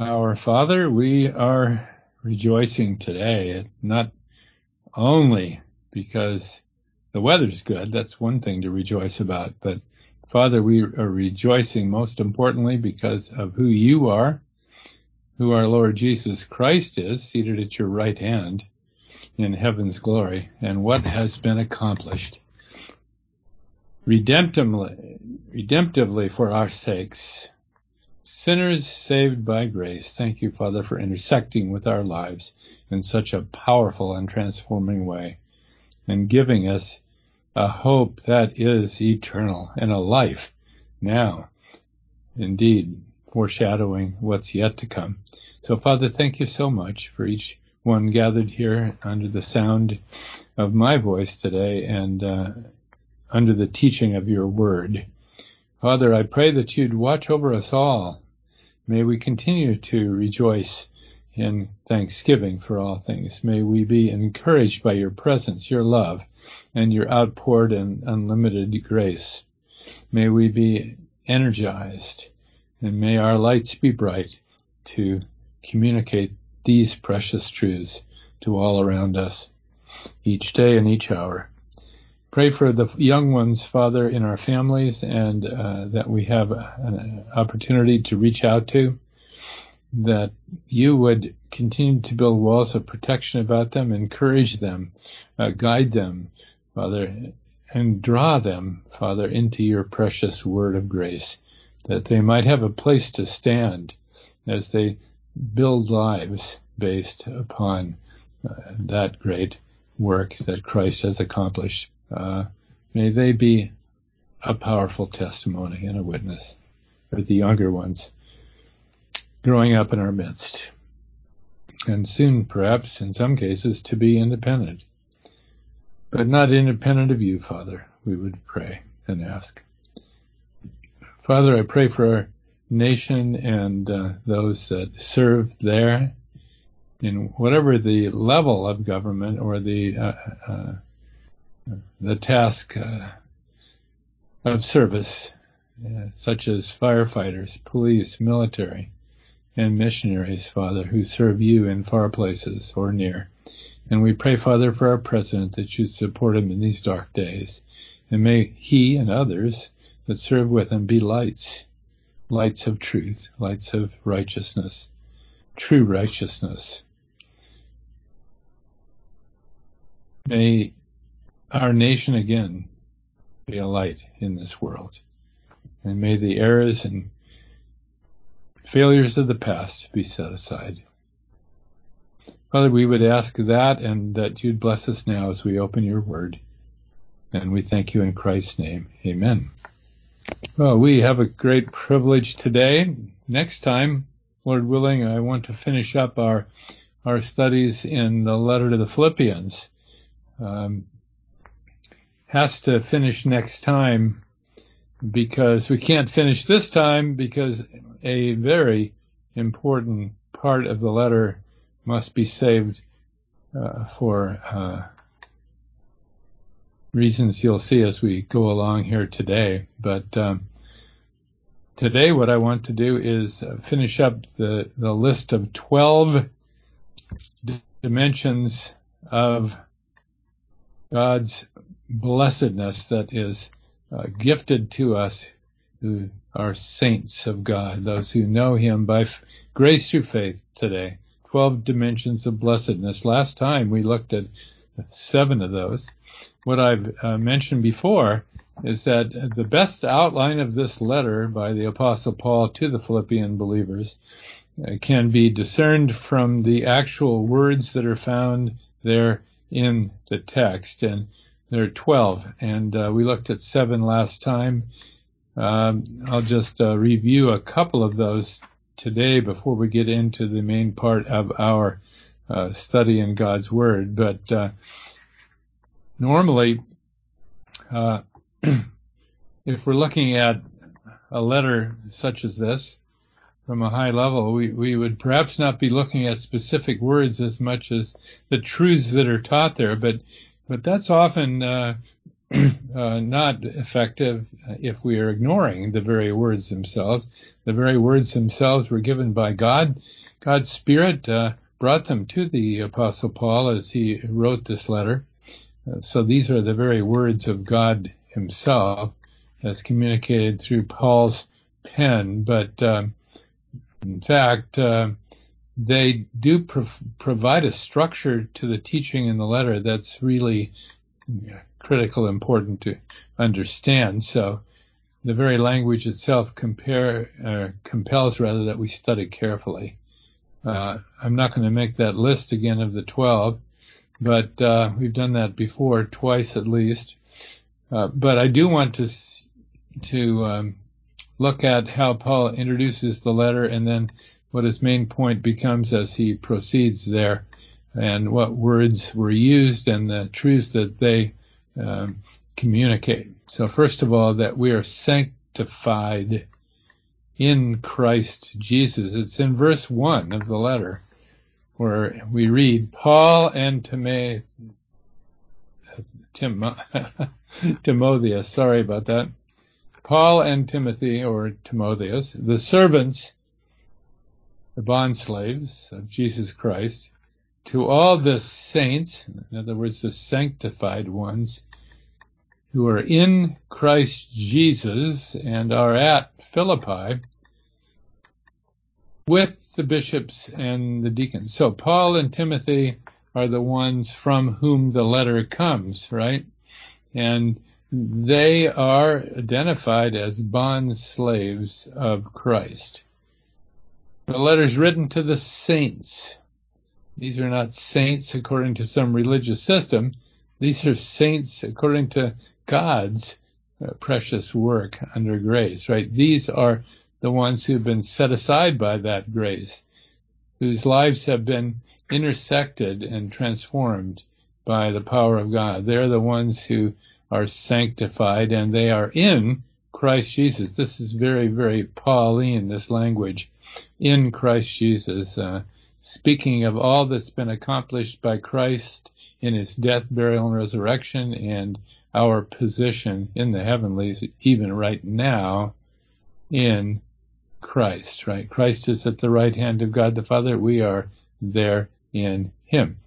Our Father, we are rejoicing today, not only because the weather's good, that's one thing to rejoice about, but Father, we are rejoicing most importantly because of who you are, who our Lord Jesus Christ is, seated at your right hand in heaven's glory, and what has been accomplished redemptively, redemptively for our sakes Sinners saved by grace. Thank you, Father, for intersecting with our lives in such a powerful and transforming way and giving us a hope that is eternal and a life now, indeed, foreshadowing what's yet to come. So, Father, thank you so much for each one gathered here under the sound of my voice today and uh, under the teaching of your word. Father, I pray that you'd watch over us all May we continue to rejoice in thanksgiving for all things. May we be encouraged by your presence, your love, and your outpoured and unlimited grace. May we be energized and may our lights be bright to communicate these precious truths to all around us each day and each hour. Pray for the young ones, Father, in our families, and uh, that we have an opportunity to reach out to. That you would continue to build walls of protection about them, encourage them, uh, guide them, Father, and draw them, Father, into your precious word of grace, that they might have a place to stand as they build lives based upon uh, that great work that Christ has accomplished. Uh, may they be a powerful testimony and a witness the younger ones growing up in our midst. And soon, perhaps, in some cases, to be independent. But not independent of you, Father, we would pray and ask. Father, I pray for our nation and uh, those that serve there in whatever the level of government or the uh, uh, the task uh, of service, uh, such as firefighters, police, military, and missionaries, Father, who serve you in far places or near. And we pray, Father, for our president that you support him in these dark days. And may he and others that serve with him be lights, lights of truth, lights of righteousness, true righteousness. May our nation again be a light in this world. And may the errors and failures of the past be set aside. Father, we would ask that and that you'd bless us now as we open your word. And we thank you in Christ's name. Amen. Well, we have a great privilege today. Next time, Lord willing, I want to finish up our our studies in the letter to the Philippians. Um, has to finish next time because we can't finish this time because a very important part of the letter must be saved uh, for uh, reasons you'll see as we go along here today. But um, today, what I want to do is uh, finish up the, the list of 12 d- dimensions of God's blessedness that is uh, gifted to us who are saints of God, those who know Him by f- grace through faith today. Twelve dimensions of blessedness. Last time we looked at seven of those. What I've uh, mentioned before is that the best outline of this letter by the Apostle Paul to the Philippian believers uh, can be discerned from the actual words that are found there in the text. And there are 12, and uh, we looked at seven last time. Um, I'll just uh, review a couple of those today before we get into the main part of our uh, study in God's Word. But uh, normally, uh, if we're looking at a letter such as this from a high level, we, we would perhaps not be looking at specific words as much as the truths that are taught there, but but that's often uh, uh, not effective if we are ignoring the very words themselves. The very words themselves were given by God. God's Spirit uh, brought them to the Apostle Paul as he wrote this letter. Uh, so these are the very words of God Himself as communicated through Paul's pen. But um, in fact, uh, they do provide a structure to the teaching in the letter that's really critical, important to understand. So the very language itself compare, uh, compels rather that we study carefully. Uh, I'm not going to make that list again of the 12, but uh, we've done that before, twice at least. Uh, but I do want to to um, look at how Paul introduces the letter and then what his main point becomes as he proceeds there and what words were used and the truths that they um, communicate. So first of all, that we are sanctified in Christ Jesus. It's in verse one of the letter where we read, Paul and Tim, Tim, Timotheus, sorry about that. Paul and Timothy, or Timotheus, the servants the bond slaves of Jesus Christ, to all the saints, in other words, the sanctified ones, who are in Christ Jesus and are at Philippi with the bishops and the deacons. So Paul and Timothy are the ones from whom the letter comes, right? And they are identified as bond slaves of Christ. The letters written to the saints. These are not saints according to some religious system. These are saints according to God's uh, precious work under grace, right? These are the ones who've been set aside by that grace, whose lives have been intersected and transformed by the power of God. They're the ones who are sanctified and they are in Christ Jesus. This is very, very Pauline, this language in Christ Jesus, uh, speaking of all that's been accomplished by Christ in his death, burial, and resurrection, and our position in the heavenlies, even right now, in Christ, right? Christ is at the right hand of God the Father. We are there in him.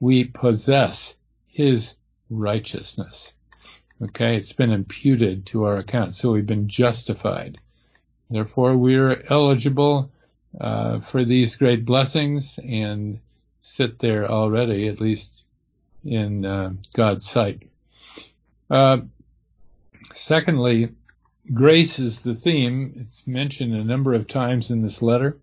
We possess his righteousness. Okay, it's been imputed to our account, so we've been justified. Therefore, we are eligible uh, for these great blessings and sit there already, at least in uh, God's sight. Uh, secondly, grace is the theme. It's mentioned a number of times in this letter.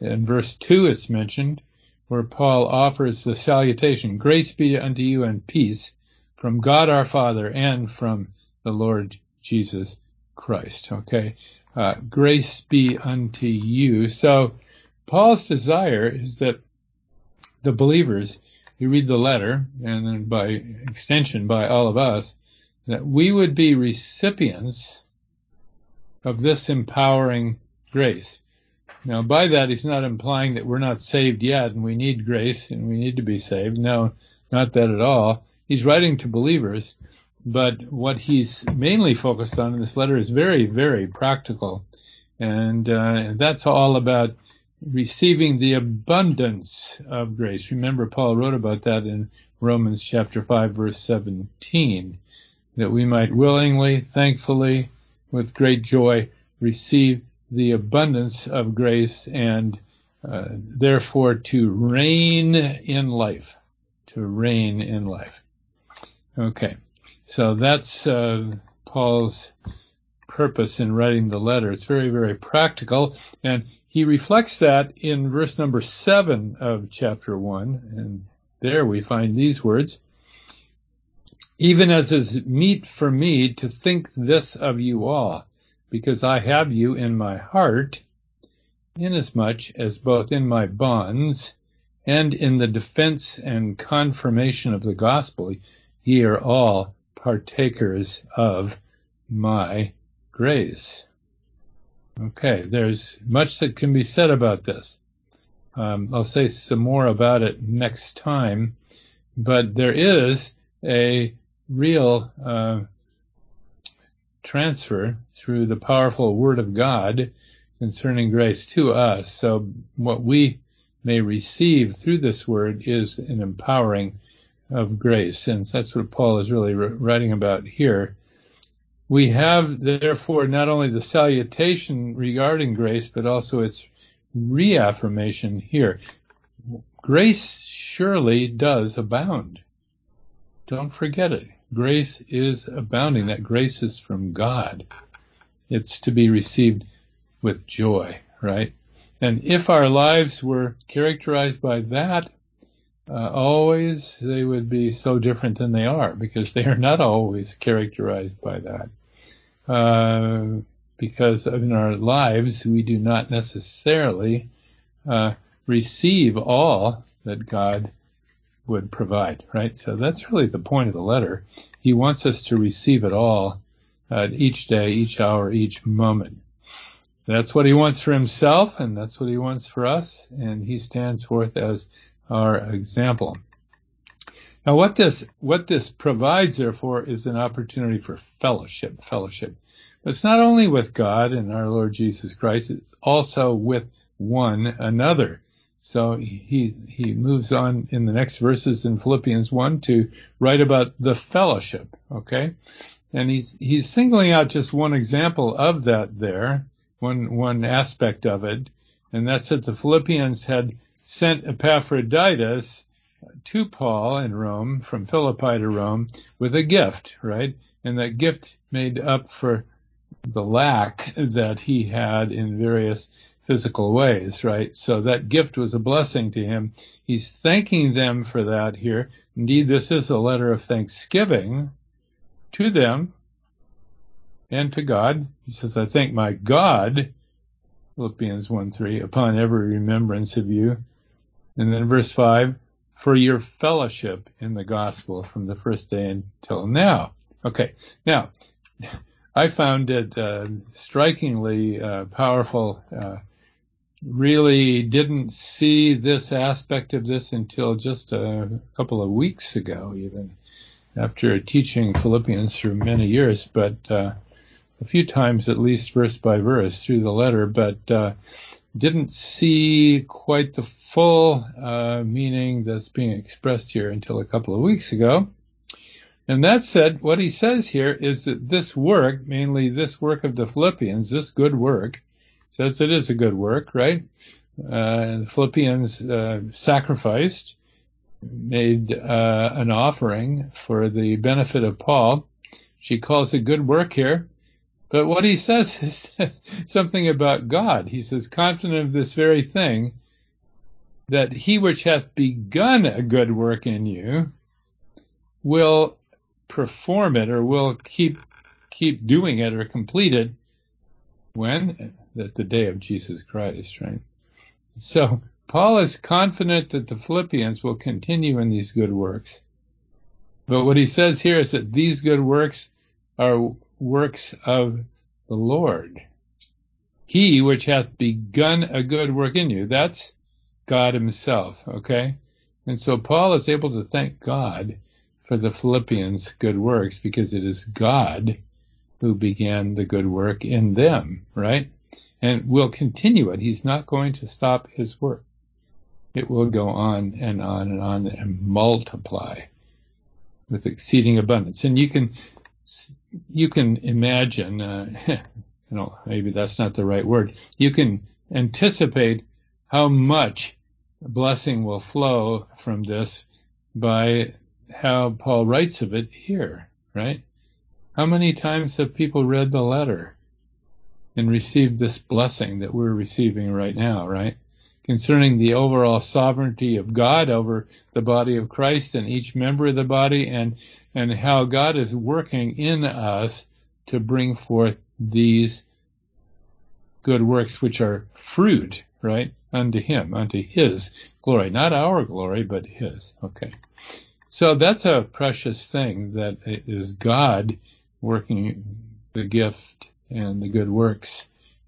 In verse 2, it's mentioned where Paul offers the salutation Grace be unto you and peace from God our Father and from the Lord Jesus Christ. Okay uh, grace be unto you. So Paul's desire is that the believers, you read the letter, and then by extension by all of us, that we would be recipients of this empowering grace. Now, by that, he's not implying that we're not saved yet and we need grace and we need to be saved. No, not that at all. He's writing to believers but what he's mainly focused on in this letter is very, very practical. And uh, that's all about receiving the abundance of grace. Remember, Paul wrote about that in Romans chapter 5, verse 17, that we might willingly, thankfully, with great joy, receive the abundance of grace and uh, therefore to reign in life. To reign in life. Okay. So that's uh, Paul's purpose in writing the letter. It's very, very practical. And he reflects that in verse number seven of chapter one. And there we find these words. Even as is meet for me to think this of you all, because I have you in my heart, inasmuch as both in my bonds and in the defense and confirmation of the gospel ye are all partakers of my grace. Okay, there's much that can be said about this. Um, I'll say some more about it next time, but there is a real uh, transfer through the powerful Word of God concerning grace to us. So what we may receive through this Word is an empowering of grace. And that's what Paul is really writing about here. We have therefore not only the salutation regarding grace, but also its reaffirmation here. Grace surely does abound. Don't forget it. Grace is abounding. That grace is from God. It's to be received with joy, right? And if our lives were characterized by that, uh, always they would be so different than they are because they are not always characterized by that. Uh, because in our lives we do not necessarily uh, receive all that God would provide, right? So that's really the point of the letter. He wants us to receive it all each day, each hour, each moment. That's what he wants for himself, and that's what he wants for us, and he stands forth as our example. Now, what this what this provides, therefore, is an opportunity for fellowship. Fellowship. It's not only with God and our Lord Jesus Christ; it's also with one another. So he he moves on in the next verses in Philippians one to write about the fellowship. Okay, and he's he's singling out just one example of that there, one one aspect of it, and that's that the Philippians had sent Epaphroditus to Paul in Rome, from Philippi to Rome, with a gift, right? And that gift made up for the lack that he had in various physical ways, right? So that gift was a blessing to him. He's thanking them for that here. Indeed, this is a letter of thanksgiving to them and to God. He says, I thank my God, Philippians 1 3, upon every remembrance of you and then verse 5, for your fellowship in the gospel from the first day until now. Okay, now, I found it uh, strikingly uh, powerful. Uh, really didn't see this aspect of this until just a couple of weeks ago, even after teaching Philippians for many years, but uh, a few times at least verse by verse through the letter, but uh, didn't see quite the full uh, meaning that's being expressed here until a couple of weeks ago. And that said, what he says here is that this work, mainly this work of the Philippians, this good work, says it is a good work, right? Uh, the Philippians uh, sacrificed, made uh, an offering for the benefit of Paul. She calls it good work here. But what he says is something about God. He says, confident of this very thing, that he which hath begun a good work in you will perform it or will keep keep doing it or complete it when at the day of Jesus Christ, right? So Paul is confident that the Philippians will continue in these good works. But what he says here is that these good works are works of the Lord. He which hath begun a good work in you, that's God himself, okay? And so Paul is able to thank God for the Philippians' good works because it is God who began the good work in them, right? And will continue it. He's not going to stop his work. It will go on and on and on and multiply with exceeding abundance. And you can, you can imagine, uh, you know, maybe that's not the right word. You can anticipate how much blessing will flow from this by how Paul writes of it here, right? How many times have people read the letter and received this blessing that we're receiving right now, right? Concerning the overall sovereignty of God over the body of Christ and each member of the body and, and how God is working in us to bring forth these good works which are fruit, right? Unto him, unto his glory, not our glory, but his. Okay. So that's a precious thing that is God working the gift and the good works.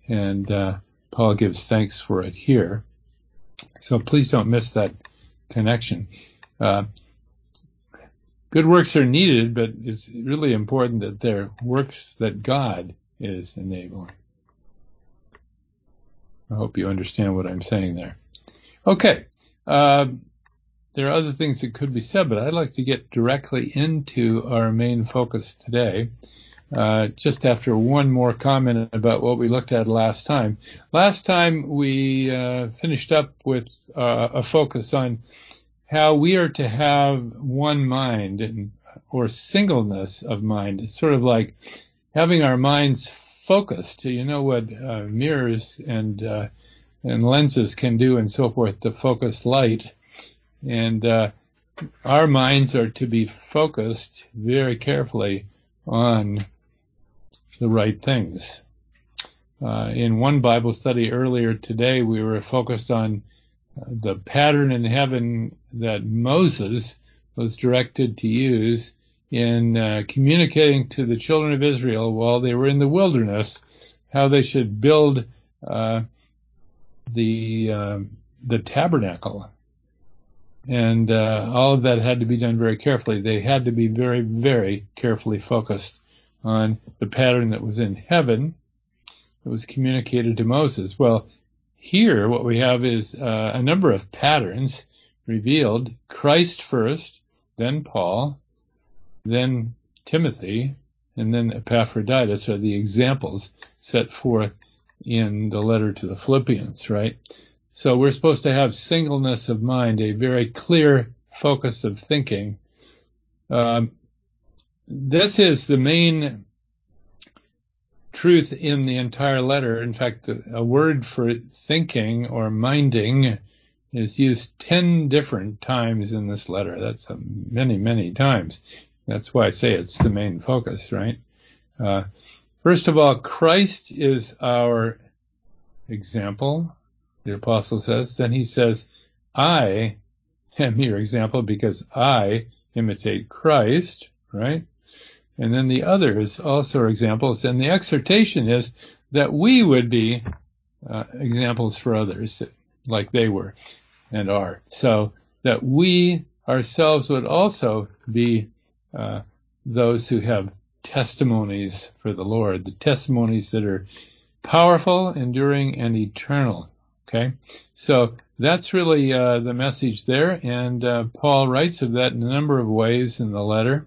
And uh, Paul gives thanks for it here. So please don't miss that connection. Uh, good works are needed, but it's really important that they're works that God is enabling. I hope you understand what I'm saying there. Okay. Uh, there are other things that could be said, but I'd like to get directly into our main focus today. Uh, just after one more comment about what we looked at last time. Last time we uh, finished up with uh, a focus on how we are to have one mind and, or singleness of mind. It's sort of like having our minds focused. You know what uh, mirrors and uh, and lenses can do and so forth to focus light. And uh, our minds are to be focused very carefully on the right things. Uh, in one Bible study earlier today, we were focused on the pattern in heaven that Moses was directed to use in uh, communicating to the children of Israel while they were in the wilderness how they should build uh, the uh, the tabernacle, and uh, all of that had to be done very carefully. They had to be very, very carefully focused on the pattern that was in heaven that was communicated to Moses. Well, here what we have is uh, a number of patterns revealed: Christ first, then Paul, then Timothy, and then Epaphroditus are the examples set forth in the letter to the Philippians, right? So we're supposed to have singleness of mind, a very clear focus of thinking. Um, this is the main truth in the entire letter. In fact, a word for thinking or minding is used 10 different times in this letter. That's many, many times. That's why I say it's the main focus, right? Uh, First of all, Christ is our example, the apostle says. Then he says, I am your example because I imitate Christ, right? And then the others also are examples. And the exhortation is that we would be uh, examples for others, like they were and are. So that we ourselves would also be uh, those who have testimonies for the Lord, the testimonies that are powerful, enduring, and eternal. Okay, so that's really uh, the message there, and uh, Paul writes of that in a number of ways in the letter.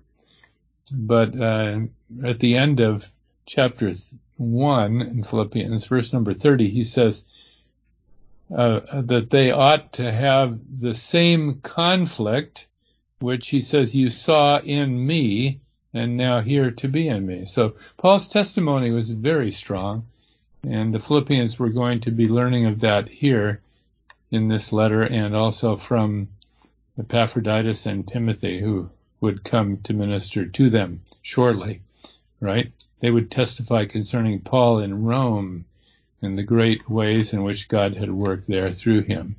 But uh, at the end of chapter one in Philippians, verse number thirty, he says uh, that they ought to have the same conflict, which he says you saw in me and now hear to be in me. So Paul's testimony was very strong, and the Philippians were going to be learning of that here in this letter and also from Epaphroditus and Timothy who would come to minister to them shortly, right? They would testify concerning Paul in Rome and the great ways in which God had worked there through him.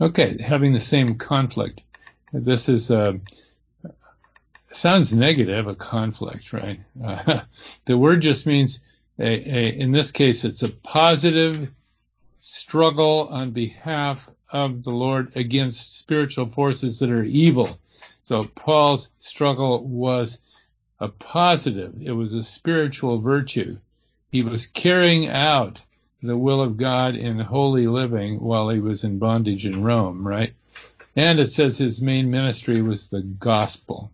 Okay, having the same conflict. This is a, sounds negative, a conflict, right? Uh, the word just means, a, a, in this case, it's a positive struggle on behalf of the Lord against spiritual forces that are evil. So Paul's struggle was a positive. It was a spiritual virtue. He was carrying out the will of God in holy living while he was in bondage in Rome, right? And it says his main ministry was the gospel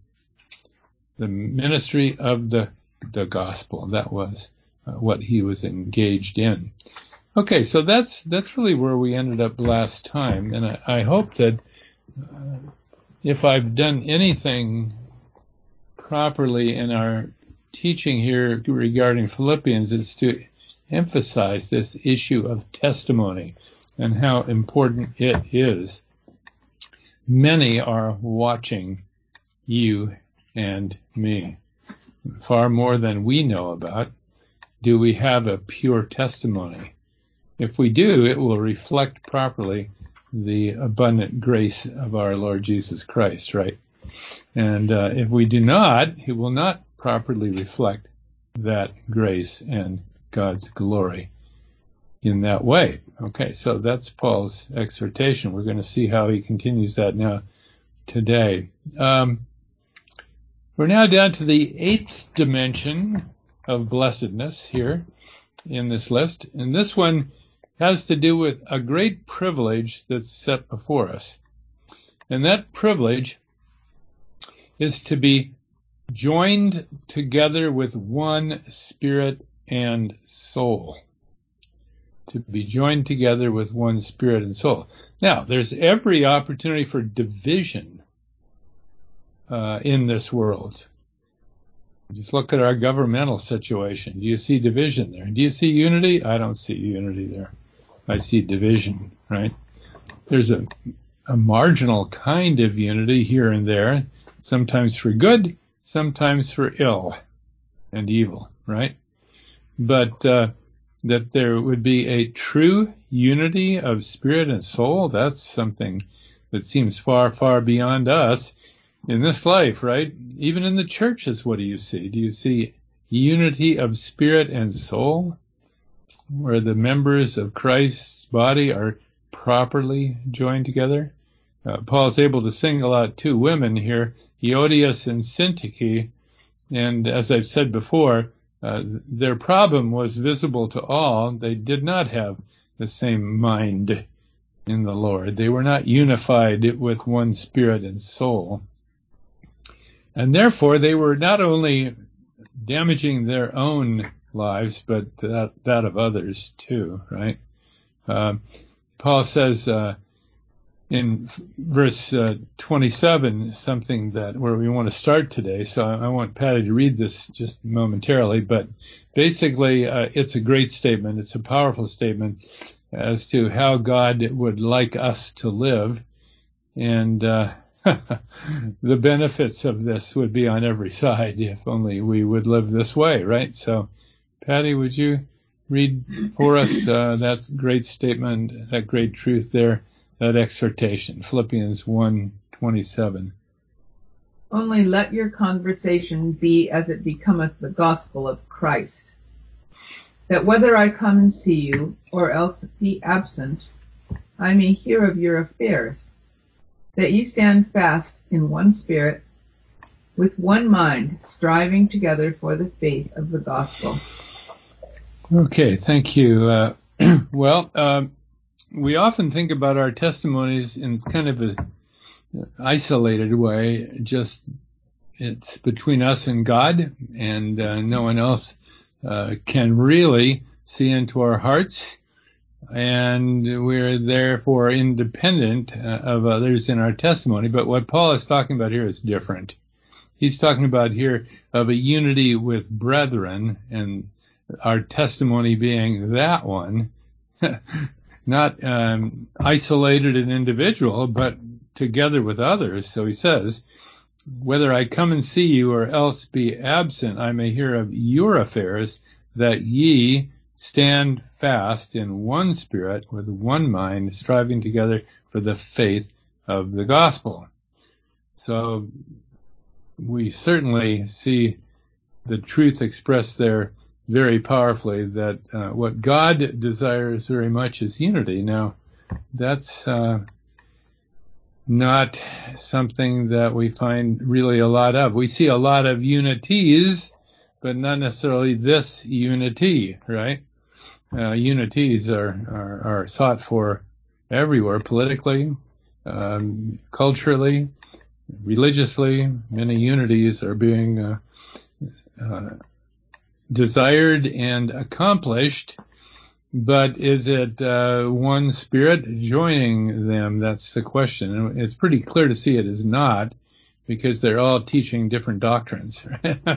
the ministry of the the gospel. That was uh, what he was engaged in. Okay, so that's that's really where we ended up last time, and I, I hope that uh, if I've done anything properly in our teaching here regarding Philippians, it's to emphasize this issue of testimony and how important it is. Many are watching you and me. Far more than we know about, do we have a pure testimony? If we do, it will reflect properly the abundant grace of our Lord Jesus Christ, right? And uh, if we do not, it will not properly reflect that grace and God's glory in that way. Okay, so that's Paul's exhortation. We're going to see how he continues that now today. Um, We're now down to the eighth dimension of blessedness here in this list. And this one has to do with a great privilege that's set before us. And that privilege is to be joined together with one spirit and soul. To be joined together with one spirit and soul. Now, there's every opportunity for division uh, in this world. Just look at our governmental situation. Do you see division there? Do you see unity? I don't see unity there. I see division, right? There's a, a marginal kind of unity here and there, sometimes for good, sometimes for ill and evil, right? But uh, that there would be a true unity of spirit and soul, that's something that seems far, far beyond us in this life, right? Even in the churches, what do you see? Do you see unity of spirit and soul, where the members of Christ's body are properly joined together? Uh, Paul's able to single out two women here, Euodias and Syntyche, and as I've said before, uh, their problem was visible to all. They did not have the same mind in the Lord. They were not unified with one spirit and soul. And therefore, they were not only damaging their own lives, but that, that of others too, right? Uh, Paul says uh, in verse uh, 27 something that where we want to start today. So I, I, want Patty to read this just momentarily, but basically uh, it's a great statement. It's a powerful statement as to how God would like us to live, and uh, the benefits of this would be on every side if only we would live this way, right? So, Patty, would you read for us uh, that great statement, that great truth there, that exhortation, Philippians 1:27. Only let your conversation be as it becometh the gospel of Christ, that whether I come and see you, or else be absent, I may hear of your affairs that ye stand fast in one spirit, with one mind, striving together for the faith of the gospel. Okay, thank you. Uh, well, um, we often think about our testimonies in kind of a isolated way, just it's between us and God, and uh, no one else uh, can really see into our hearts and we're therefore independent uh, of others in our testimony. But what Paul is talking about here is different. He's talking about here of a unity with brethren and our testimony being that one, not um, isolated and individual, but together with others. So he says, whether I come and see you or else be absent, I may hear of your affairs that ye stand fast in one spirit with one mind, striving together for the faith of the gospel. So we certainly see the truth expressed there very powerfully that uh, what God desires very much is unity. Now, that's uh, not something that we find really a lot of. We see a lot of unities, but not necessarily this unity, right? uh, unities are, are, are sought for everywhere, politically, um, culturally, religiously. Many unities are being uh, uh, desired and accomplished, but is it uh, one spirit joining them? That's the question. And it's pretty clear to see it is not because they're all teaching different doctrines.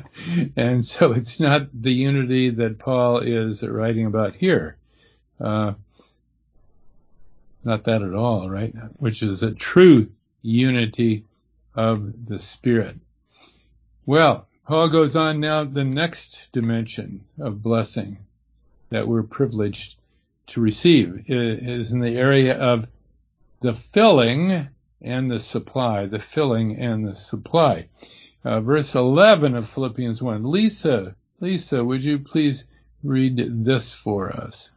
and so it's not the unity that Paul is writing about here. Uh, not that at all, right? Which is a true unity of the Spirit. Well, Paul goes on now the next dimension of blessing that we're privileged to receive is in the area of the filling and the supply, the filling and the supply. Uh, verse 11 of Philippians 1. Lisa, Lisa, would you please read this for us?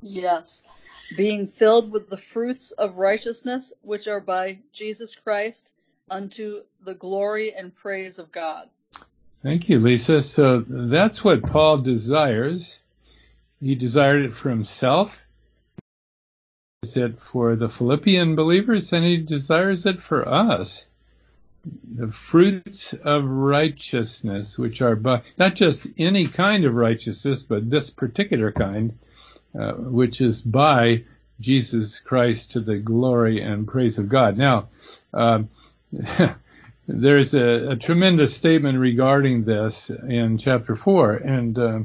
Yes. Being filled with the fruits of righteousness, which are by Jesus Christ, unto the glory and praise of God. Thank you, Lisa. So that's what Paul desires. He desired it for himself. Is it for the Philippian believers, and he desires it for us. The fruits of righteousness, which are by, not just any kind of righteousness, but this particular kind, uh, which is by Jesus Christ to the glory and praise of God. Now, um, there's a, a, tremendous statement regarding this in chapter 4, and uh,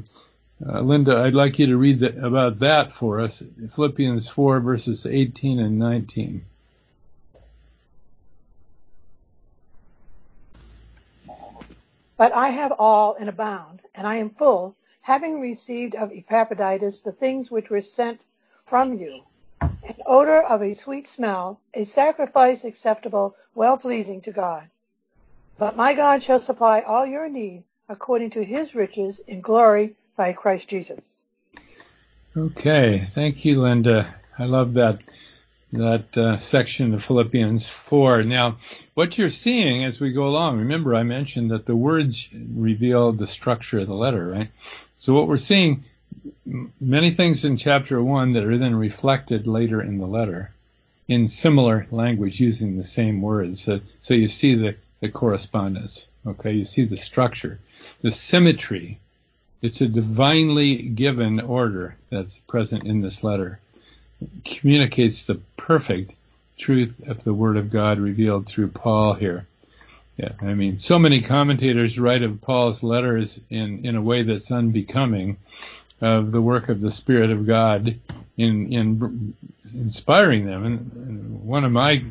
uh, Linda, I'd like you to read the, about that for us. Philippians 4, verses 18 and 19. But I have all and abound, and I am full, having received of Epaphroditus the things which were sent from you, an odor of a sweet smell, a sacrifice acceptable, well pleasing to God. But my God shall supply all your need according to his riches in glory by Christ Jesus. Okay, thank you, Linda. I love that that uh, section of Philippians 4. Now, what you're seeing as we go along, remember I mentioned that the words reveal the structure of the letter, right? So what we're seeing, many things in chapter 1 that are then reflected later in the letter in similar language using the same words. So, so you see the, the correspondence, okay? You see the structure, the symmetry it's a divinely given order that's present in this letter. It communicates the perfect truth of the Word of God revealed through Paul here. Yeah, I mean, so many commentators write of Paul's letters in, in a way that's unbecoming of the work of the Spirit of God in, in inspiring them. And, and one of my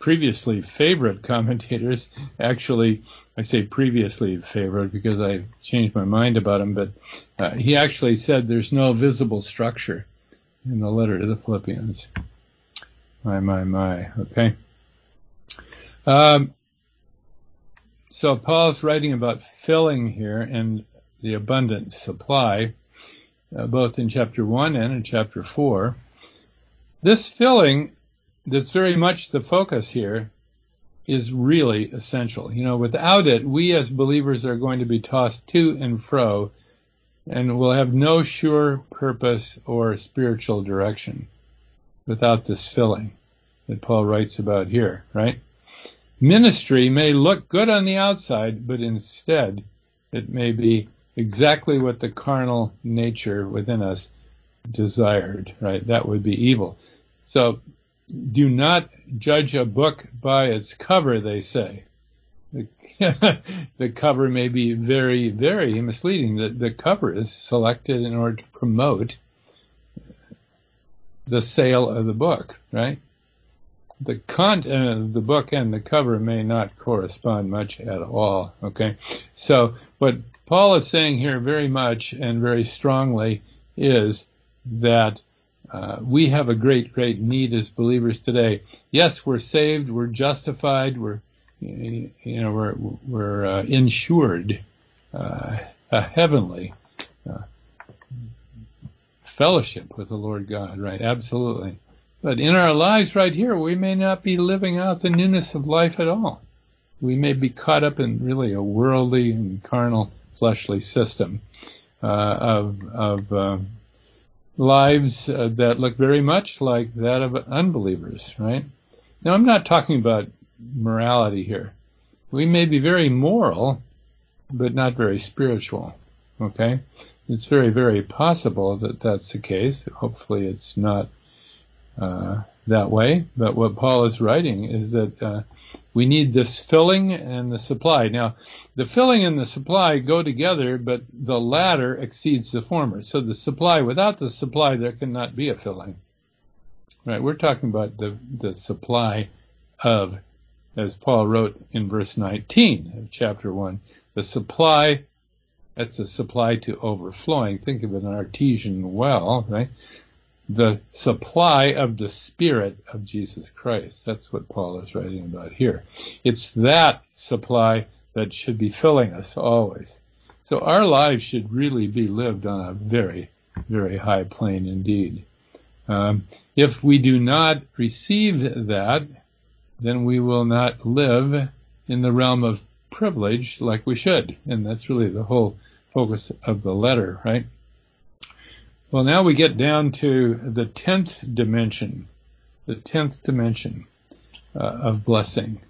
previously favorite commentators actually I say previously favorite because I changed my mind about him, but uh, he actually said there's no visible structure in the letter to the Philippians. My, my, my. Okay. Um, so Paul's writing about filling here and the abundant supply, uh, both in chapter 1 and in chapter 4. This filling that's very much the focus here is really essential. You know, without it, we as believers are going to be tossed to and fro and will have no sure purpose or spiritual direction without this filling that Paul writes about here, right? Ministry may look good on the outside, but instead it may be exactly what the carnal nature within us desired, right? That would be evil. So do not judge a book by its cover, they say. the cover may be very, very misleading. The, the cover is selected in order to promote the sale of the book, right? The content of uh, the book and the cover may not correspond much at all, okay? So what Paul is saying here very much and very strongly is that uh, we have a great, great need as believers today. Yes, we're saved, we're justified, we're, you know, we're, we're uh, insured, uh, a heavenly uh, fellowship with the Lord God, right? Absolutely. But in our lives right here, we may not be living out the newness of life at all. We may be caught up in really a worldly and carnal, fleshly system uh, of, of lives uh, that look very much like that of unbelievers, right? Now, I'm not talking about morality here. We may be very moral, but not very spiritual, okay? It's very, very possible that that's the case. Hopefully, it's not uh, that way. But what Paul is writing is that uh, we need this filling and the supply. Now, the filling and the supply go together, but the latter exceeds the former. So the supply, without the supply, there cannot be a filling. Right? We're talking about the, the supply of, as Paul wrote in verse 19 of chapter 1, the supply, that's the supply to overflowing. Think of an artesian well, right? The supply of the Spirit of Jesus Christ. That's what Paul is writing about here. It's that supply that should be filling us always. So our lives should really be lived on a very, very high plane indeed. Um, if we do not receive that, then we will not live in the realm of privilege like we should. And that's really the whole focus of the letter, right? Well, now we get down to the 10th dimension, the 10th dimension uh, of blessing.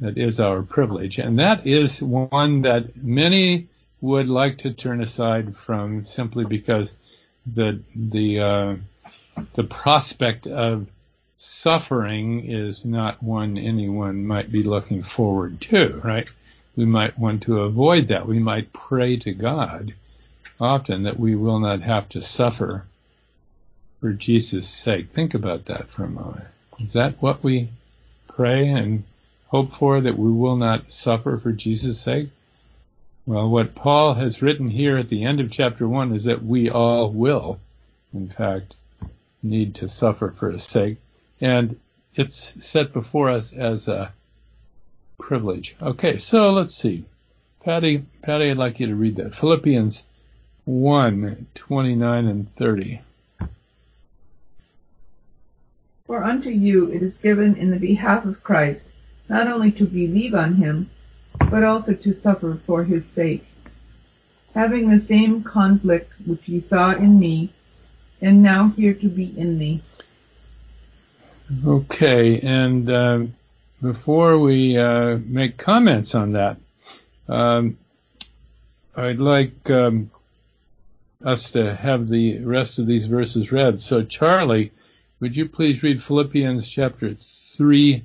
That is our privilege. And that is one that many would like to turn aside from simply because the, the, uh, the prospect of suffering is not one anyone might be looking forward to, right? We might want to avoid that. We might pray to God often that we will not have to suffer for Jesus' sake. Think about that for a moment. Is that what we pray and hope for, that we will not suffer for Jesus' sake? Well, what Paul has written here at the end of chapter 1 is that we all will, in fact, need to suffer for his sake. And it's set before us as a privilege. Okay, so let's see. Patty, Patty, I'd like you to read that. Philippians 1, 29 and 30. For unto you it is given in the behalf of Christ not only to believe on him, but also to suffer for his sake, having the same conflict which ye saw in me, and now hear to be in me. Okay, and uh, before we uh, make comments on that, um, I'd like um, us to have the rest of these verses read. So, Charlie, would you please read Philippians chapter 3,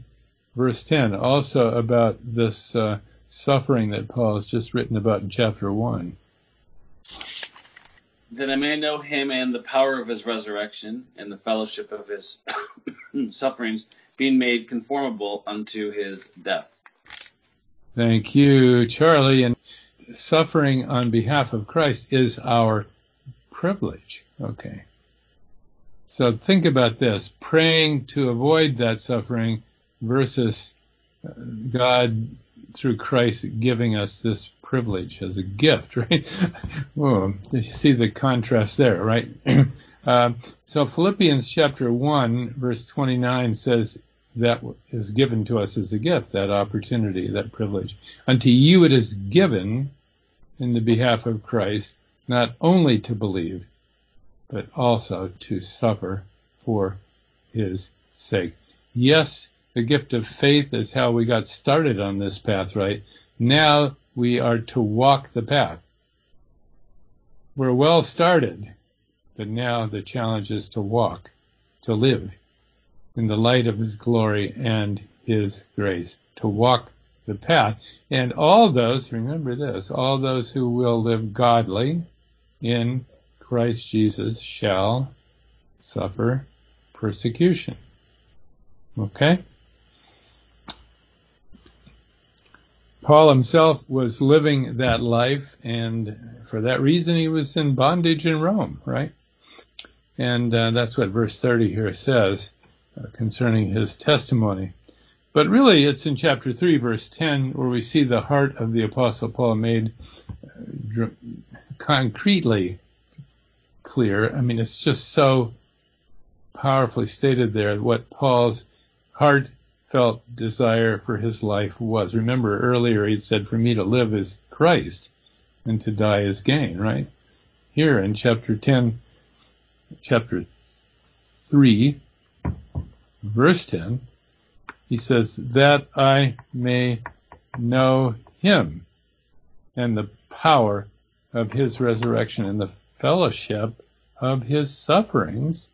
verse 10, also about this uh, suffering that Paul has just written about in chapter 1? That I may know him and the power of his resurrection and the fellowship of his sufferings, being made conformable unto his death. Thank you, Charlie. And suffering on behalf of Christ is our privilege. Okay. So think about this praying to avoid that suffering versus uh, God through Christ giving us this privilege as a gift, right? Whoa, you see the contrast there, right? uh, so Philippians chapter 1, verse 29 says that is given to us as a gift, that opportunity, that privilege. Unto you it is given in the behalf of Christ, not only to believe, but also to suffer for his sake. Yes, the gift of faith is how we got started on this path, right? Now we are to walk the path. We're well started, but now the challenge is to walk, to live in the light of his glory and his grace, to walk the path. And all those, remember this, all those who will live godly in Christ Jesus shall suffer persecution. Okay? Paul himself was living that life, and for that reason he was in bondage in Rome, right? And uh, that's what verse 30 here says uh, concerning his testimony. But really, it's in chapter 3, verse 10, where we see the heart of the Apostle Paul made uh, concretely clear. I mean, it's just so powerfully stated there what Paul's heartfelt desire for his life was. Remember earlier he said, For me to live is Christ, and to die is gain, right? Here in chapter 10, chapter 3, verse 10, he says, that I may know him and the power of his resurrection and the fellowship of his sufferings,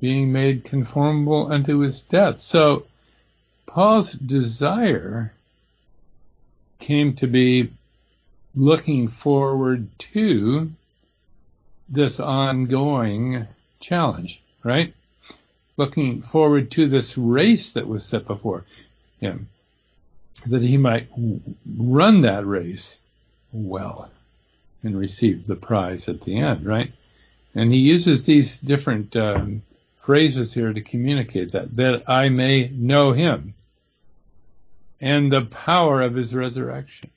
being made conformable unto his death. So Paul's desire came to be looking forward to this ongoing challenge, right? looking forward to this race that was set before him, that he might run that race well and receive the prize at the end, right? And he uses these different um, phrases here to communicate that, that I may know him and the power of his resurrection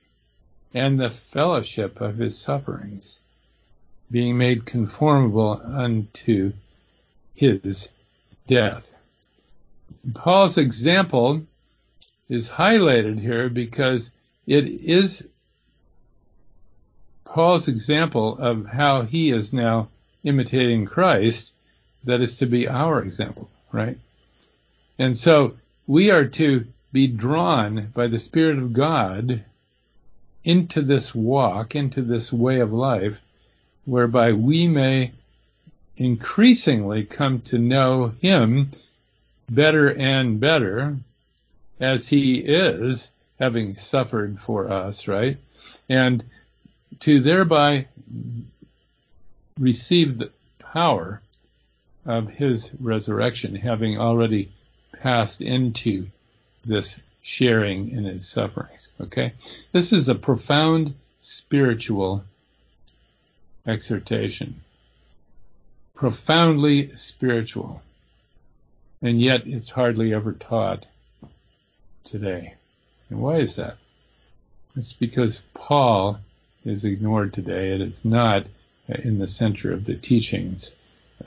and the fellowship of his sufferings, being made conformable unto his death. Paul's example is highlighted here because it is Paul's example of how he is now imitating Christ that is to be our example, right? And so we are to be drawn by the Spirit of God into this walk, into this way of life, whereby we may increasingly come to know Him better and better as He is, having suffered for us, right? And to thereby receive the power of His resurrection, having already passed into this sharing in His sufferings, okay? This is a profound spiritual exhortation profoundly spiritual, and yet it's hardly ever taught today. And why is that? It's because Paul is ignored today. It is not in the center of the teachings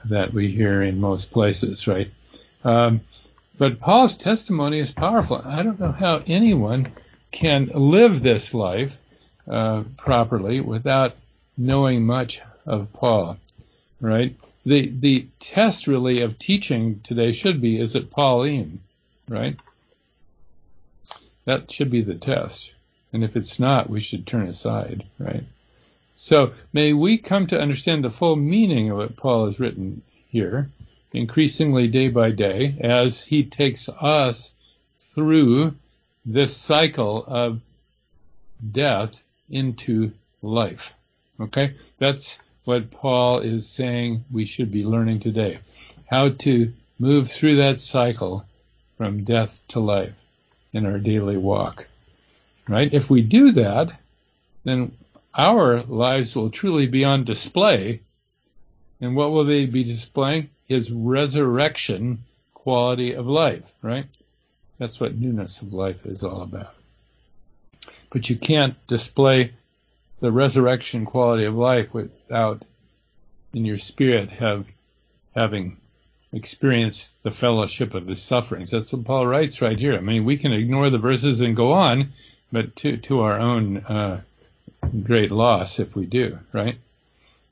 that we hear in most places, right? Um, but Paul's testimony is powerful. I don't know how anyone can live this life uh, properly without knowing much of Paul, right? the the test really of teaching today should be is it Pauline, right? That should be the test. And if it's not, we should turn aside, right? So may we come to understand the full meaning of what Paul has written here, increasingly day by day, as he takes us through this cycle of death into life. Okay? That's what Paul is saying we should be learning today. How to move through that cycle from death to life in our daily walk. Right? If we do that, then our lives will truly be on display. And what will they be displaying? His resurrection quality of life, right? That's what newness of life is all about. But you can't display the resurrection quality of life without in your spirit have having experienced the fellowship of his sufferings. That's what Paul writes right here. I mean, we can ignore the verses and go on, but to to our own uh, great loss if we do, right?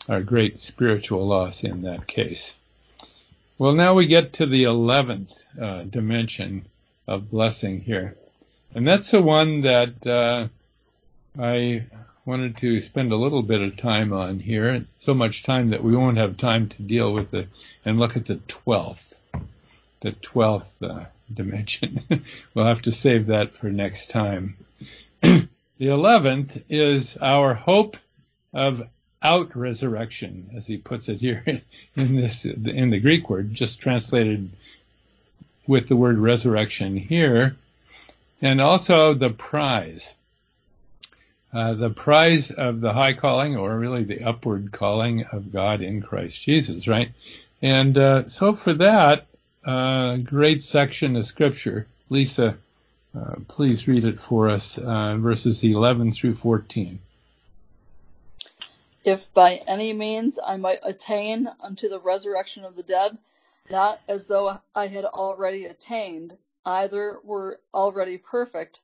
Our great spiritual loss in that case. Well, now we get to the eleventh uh, dimension of blessing here, and that's the one that uh, I wanted to spend a little bit of time on here. So much time that we won't have time to deal with it and look at the 12th, the 12th uh, dimension. we'll have to save that for next time. The 11th is our hope of out resurrection, as he puts it here in this, in the Greek word, just translated with the word resurrection here. And also the prize uh, the prize of the high calling, or really the upward calling of God in Christ Jesus, right? And uh, so for that uh, great section of Scripture, Lisa, uh, please read it for us, uh, verses 11 through 14. If by any means I might attain unto the resurrection of the dead, not as though I had already attained, either were already perfect,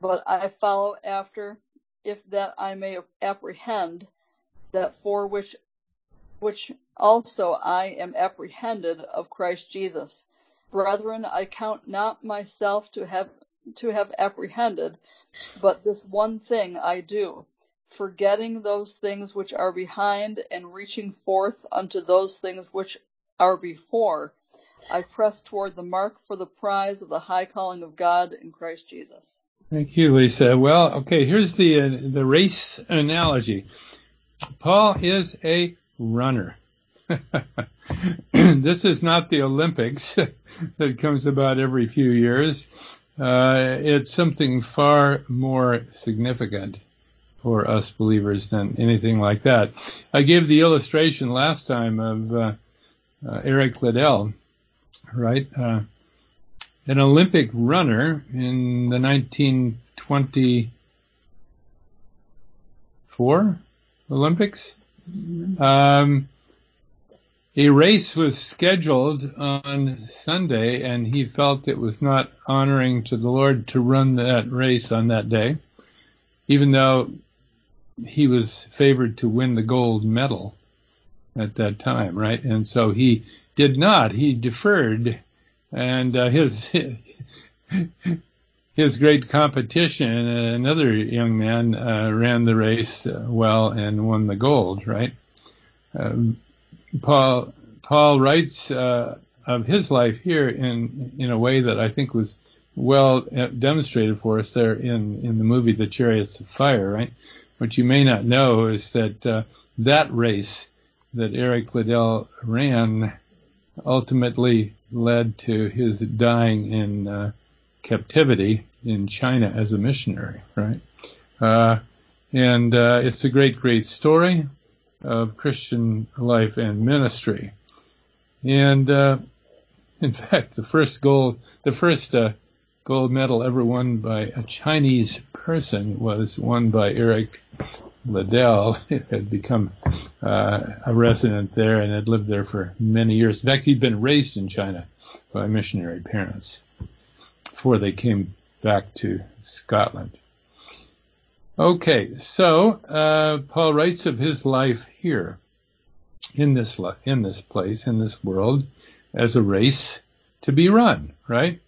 but I follow after if that I may apprehend that for which which also I am apprehended of Christ Jesus. Brethren, I count not myself to have to have apprehended, but this one thing I do, forgetting those things which are behind and reaching forth unto those things which are before, I press toward the mark for the prize of the high calling of God in Christ Jesus. Thank you, Lisa. Well, okay, here's the uh, the race analogy. Paul is a runner. this is not the Olympics that comes about every few years. Uh, it's something far more significant for us believers than anything like that. I gave the illustration last time of uh, uh Eric Liddell, right? Uh, an Olympic runner in the 1924 Olympics. Um, a race was scheduled on Sunday, and he felt it was not honoring to the Lord to run that race on that day, even though he was favored to win the gold medal at that time, right? And so he did not. He deferred, and uh, his his great competition, another young man, uh, ran the race uh, well and won the gold, right? Um, Paul Paul writes uh, of his life here in in a way that I think was well uh, demonstrated for us there in in the movie The Chariots of Fire, right? What you may not know is that uh, that race that Eric Liddell ran ultimately led to his dying in uh, captivity in China as a missionary, right? Uh, and uh, it's a great, great story of Christian life and ministry. And uh, in fact, the first gold, the first uh, gold medal ever won by a Chinese person was won by Eric Liddell. He had become uh, a resident there and had lived there for many years. In fact, he'd been raised in China by missionary parents before they came back to Scotland. Okay, so uh, Paul writes of his life here in this in this place in this world as a race to be run, right?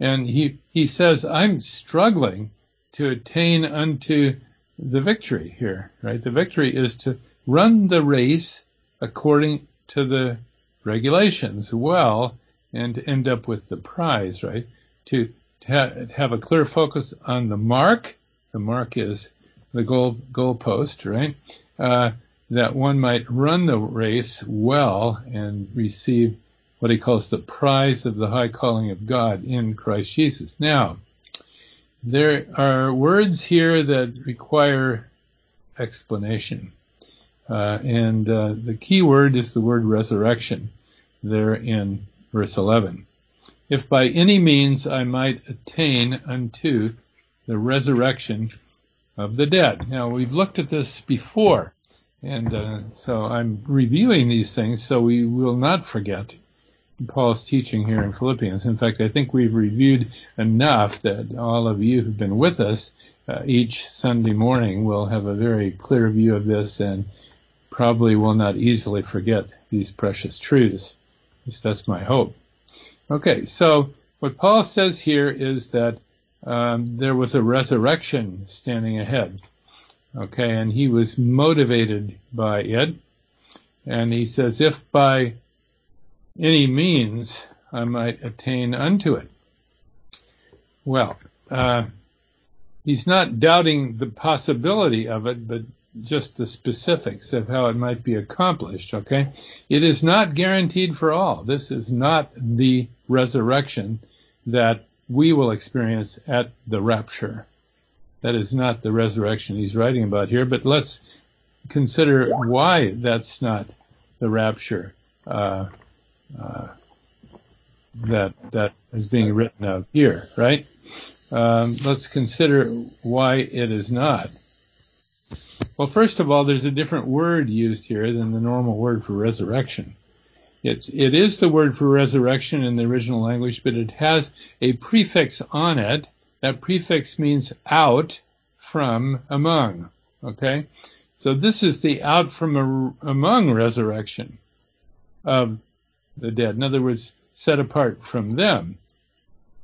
And he he says, "I'm struggling to attain unto the victory here, right? The victory is to run the race according to the regulations well and to end up with the prize, right? To, ha- have a clear focus on the mark. The mark is the goal goal post, right? Uh, that one might run the race well and receive what he calls the prize of the high calling of God in Christ Jesus. Now, there are words here that require explanation. Uh, and uh, the key word is the word resurrection there in verse 11. If by any means I might attain unto the resurrection of the dead. Now, we've looked at this before, and uh, so I'm reviewing these things so we will not forget Paul's teaching here in Philippians. In fact, I think we've reviewed enough that all of you who've been with us uh, each Sunday morning will have a very clear view of this and probably will not easily forget these precious truths. At least that's my hope. Okay, so what Paul says here is that um, there was a resurrection standing ahead. Okay, and he was motivated by it. And he says, if by any means I might attain unto it. Well, uh, he's not doubting the possibility of it, but just the specifics of how it might be accomplished, okay? It is not guaranteed for all. This is not the resurrection that we will experience at the rapture. That is not the resurrection he's writing about here, but let's consider why that's not the rapture uh, uh, that that is being written out here, right? Um, let's consider why it is not. Well, first of all, there's a different word used here than the normal word for resurrection. It, it is the word for resurrection in the original language, but it has a prefix on it. That prefix means out from among. Okay? So this is the out from a, among resurrection of the dead. In other words, set apart from them.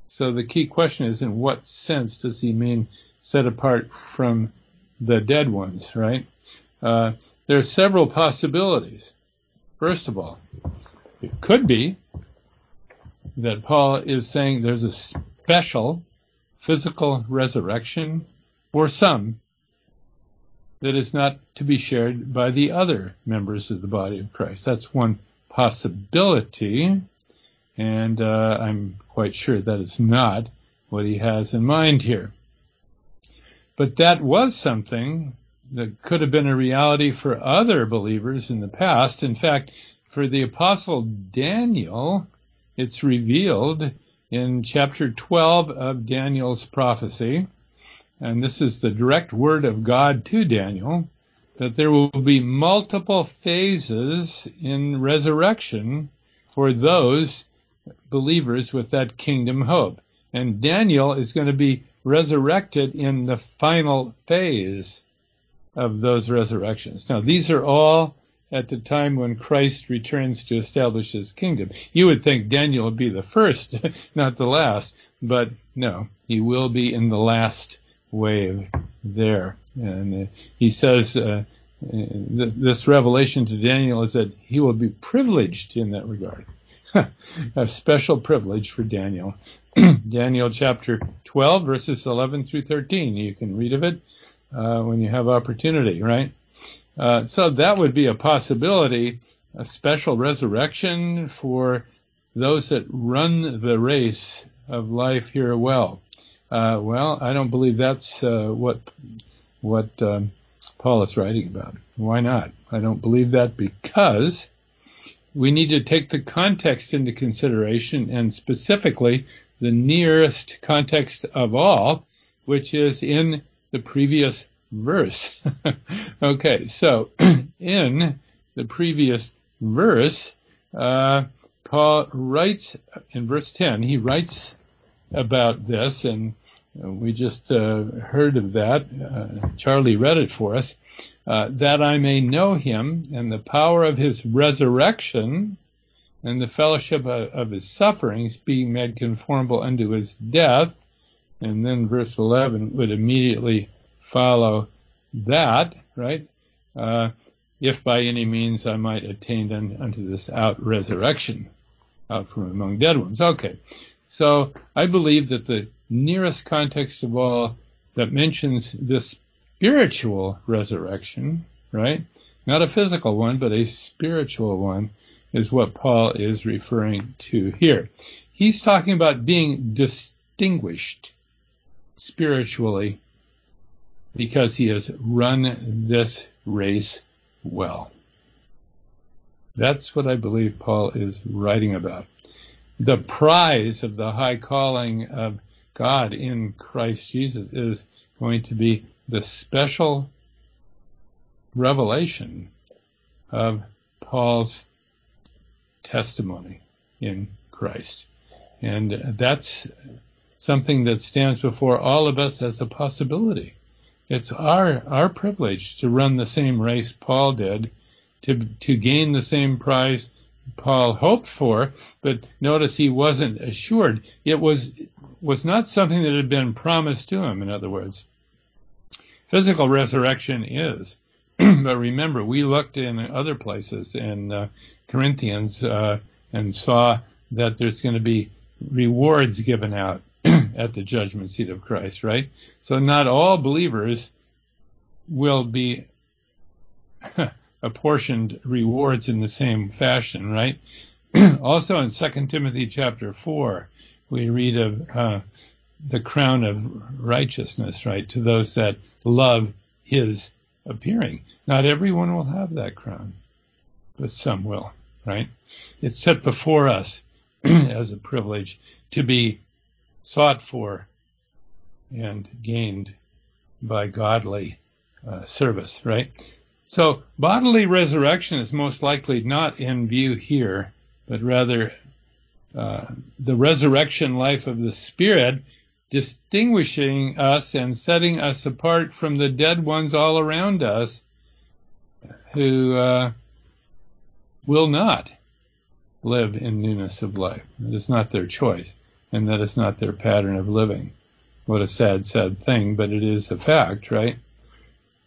So the key question is in what sense does he mean set apart from the dead ones, right? Uh, there are several possibilities. First of all, it could be that Paul is saying there's a special physical resurrection for some that is not to be shared by the other members of the body of Christ. That's one possibility, and uh, I'm quite sure that is not what he has in mind here. But that was something that could have been a reality for other believers in the past. In fact, for the apostle Daniel, it's revealed in chapter 12 of Daniel's prophecy. And this is the direct word of God to Daniel. that there will be multiple phases in resurrection for those believers with that kingdom hope. And Daniel is going to be resurrected in the final phase of those resurrections. Now, these are all at the time when Christ returns to establish his kingdom. You would think Daniel would be the first, not the last, but no, he will be in the last wave there. And uh, he says uh, th- this revelation to Daniel is that he will be privileged in that regard. a special privilege for Daniel. Daniel chapter 12, verses 11 through 13. You can read of it uh, when you have opportunity, right? Uh, so that would be a possibility, a special resurrection for those that run the race of life here well. Uh, well, I don't believe that's uh, what what um, Paul is writing about. Why not? I don't believe that because we need to take the context into consideration, and specifically the nearest context of all, which is in the previous verse. okay, so in the previous verse, uh, Paul writes in verse 10, he writes about this, and we just uh, heard of that. Uh, Charlie read it for us. Uh, that I may know him and the power of his resurrection and the fellowship of, of his sufferings, being made conformable unto his death. And then verse 11 would immediately follow that, right? Uh, if by any means I might attain unto this out resurrection out from among dead ones. Okay. So I believe that the nearest context of all that mentions this spiritual resurrection, right? Not a physical one, but a spiritual one is what Paul is referring to here. He's talking about being distinguished spiritually because he has run this race well. That's what I believe Paul is writing about. The prize of the high calling of God in Christ Jesus is going to be the special revelation of Paul's testimony in Christ. And that's something that stands before all of us as a possibility. It's our our privilege to run the same race Paul did, to to gain the same prize Paul hoped for, but notice he wasn't assured. It was was not something that had been promised to him, in other words. Physical resurrection is. but remember, we looked in other places in uh, Corinthians uh, and saw that there's going to be rewards given out at the judgment seat of Christ, right? So not all believers will be apportioned rewards in the same fashion, right? also in 2 Timothy chapter 4, we read of uh, the crown of righteousness, right, to those that love his appearing. Not everyone will have that crown, but some will, right? It's set before us as a privilege to be sought for and gained by godly uh, service, right? So bodily resurrection is most likely not in view here, but rather uh, the resurrection life of the Spirit, distinguishing us and setting us apart from the dead ones all around us who uh, will not live in newness of life. It is not their choice and that is not their pattern of living. What a sad, sad thing, but it is a fact, right?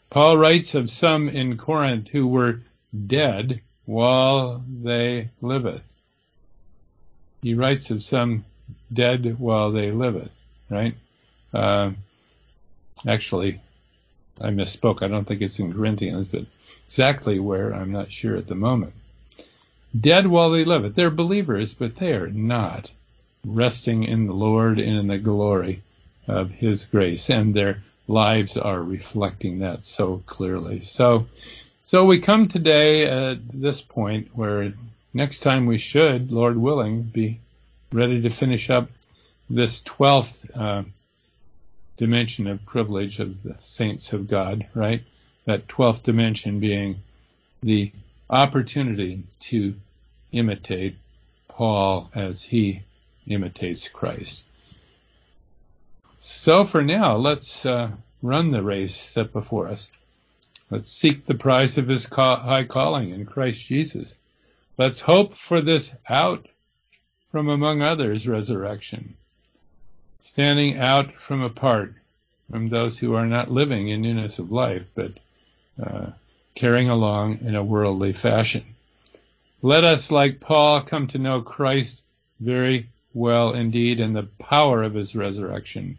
Paul writes of some in Corinth who were dead while they liveth. He writes of some dead while they liveth, right? Uh, actually, I misspoke. I don't think it's in Corinthians, but exactly where, I'm not sure at the moment. Dead while they liveth. They're believers, but they are not resting in the Lord and in the glory of His grace, and their lives are reflecting that so clearly. So, so we come today at this point where next time we should, Lord willing, be ready to finish up this twelfth uh, dimension of privilege of the saints of God, right? that 12th dimension being the opportunity to imitate Paul as he imitates Christ. So for now, let's uh, run the race set before us. Let's seek the prize of his high calling in Christ Jesus. Let's hope for this out from among others resurrection, standing out from apart from those who are not living in newness of life, but uh, carrying along in a worldly fashion. Let us, like Paul, come to know Christ very well indeed in the power of his resurrection